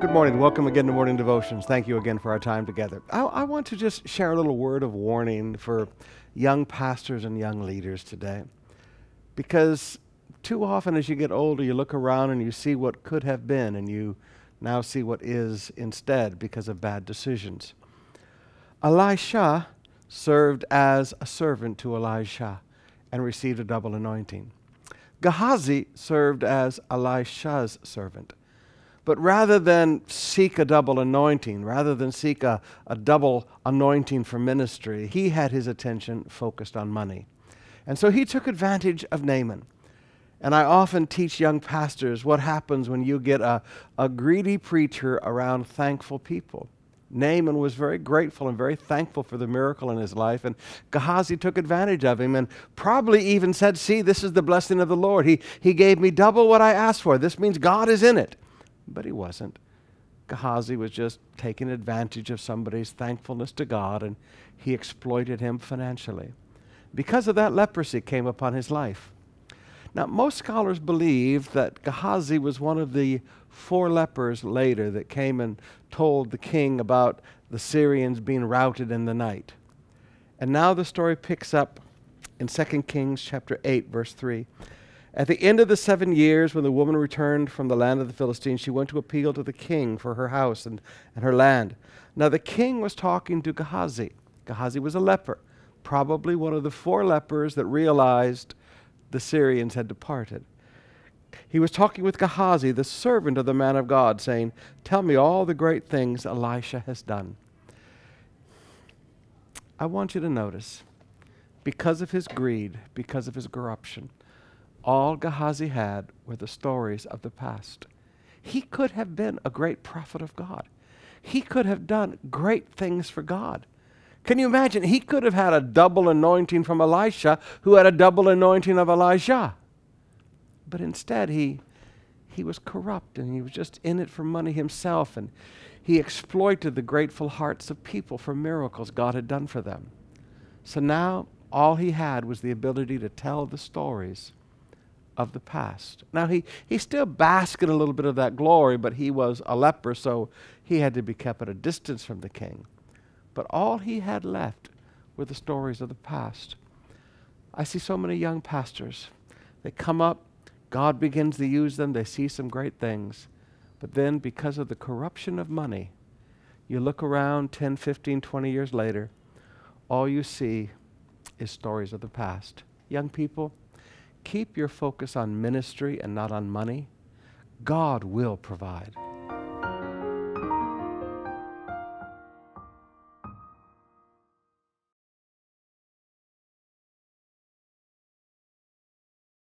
Good morning. Welcome again to Morning Devotions. Thank you again for our time together. I, I, want to just share a little word of warning for young pastors and young leaders today. Because too often as you get older, you look around and you see what could have been, and you now see what is instead because of bad decisions. Elisha served as a servant to Elijah and received a double anointing. Gehazi served as Elisha's servant. But rather than seek a double anointing, rather than seek a, a double anointing for ministry, he had his attention focused on money. And so he took advantage of Naaman. And I often teach young pastors what happens when you get a, a greedy preacher around thankful people. Naaman was very grateful and very thankful for the miracle in his life, and Gehazi took advantage of him and probably even said, See, this is the blessing of the Lord. He, he gave me double what I asked for. This means God is in it but he wasn't. Gehazi was just taking advantage of somebody's thankfulness to God, and he exploited him financially. Because of that, leprosy came upon his life. Now, most scholars believe that Gehazi was one of the four lepers later that came and told the king about the Syrians being routed in the night. And now the story picks up in 2 Kings chapter 8 verse 3. At the end of the seven years, when the woman returned from the land of the Philistines, she went to appeal to the king for her house and, and her land. Now, the king was talking to Gehazi. Gehazi was a leper, probably one of the four lepers that realized the Syrians had departed. He was talking with Gehazi, the servant of the man of God, saying, Tell me all the great things Elisha has done. I want you to notice, because of his greed, because of his corruption, all Gehazi had were the stories of the past. He could have been a great prophet of God. He could have done great things for God. Can you imagine? He could have had a double anointing from Elisha, who had a double anointing of Elijah. But instead, he, he was corrupt and he was just in it for money himself. And he exploited the grateful hearts of people for miracles God had done for them. So now, all he had was the ability to tell the stories of the past. Now, he, he still basked in a little bit of that glory, but he was a leper, so he had to be kept at a distance from the king. But all he had left were the stories of the past. I see so many young pastors. They come up, God begins to use them, they see some great things. But then, because of the corruption of money, you look around 10, 15, 20 years later, all you see is stories of the past. Young people, keep your focus on ministry and not on money, God will provide.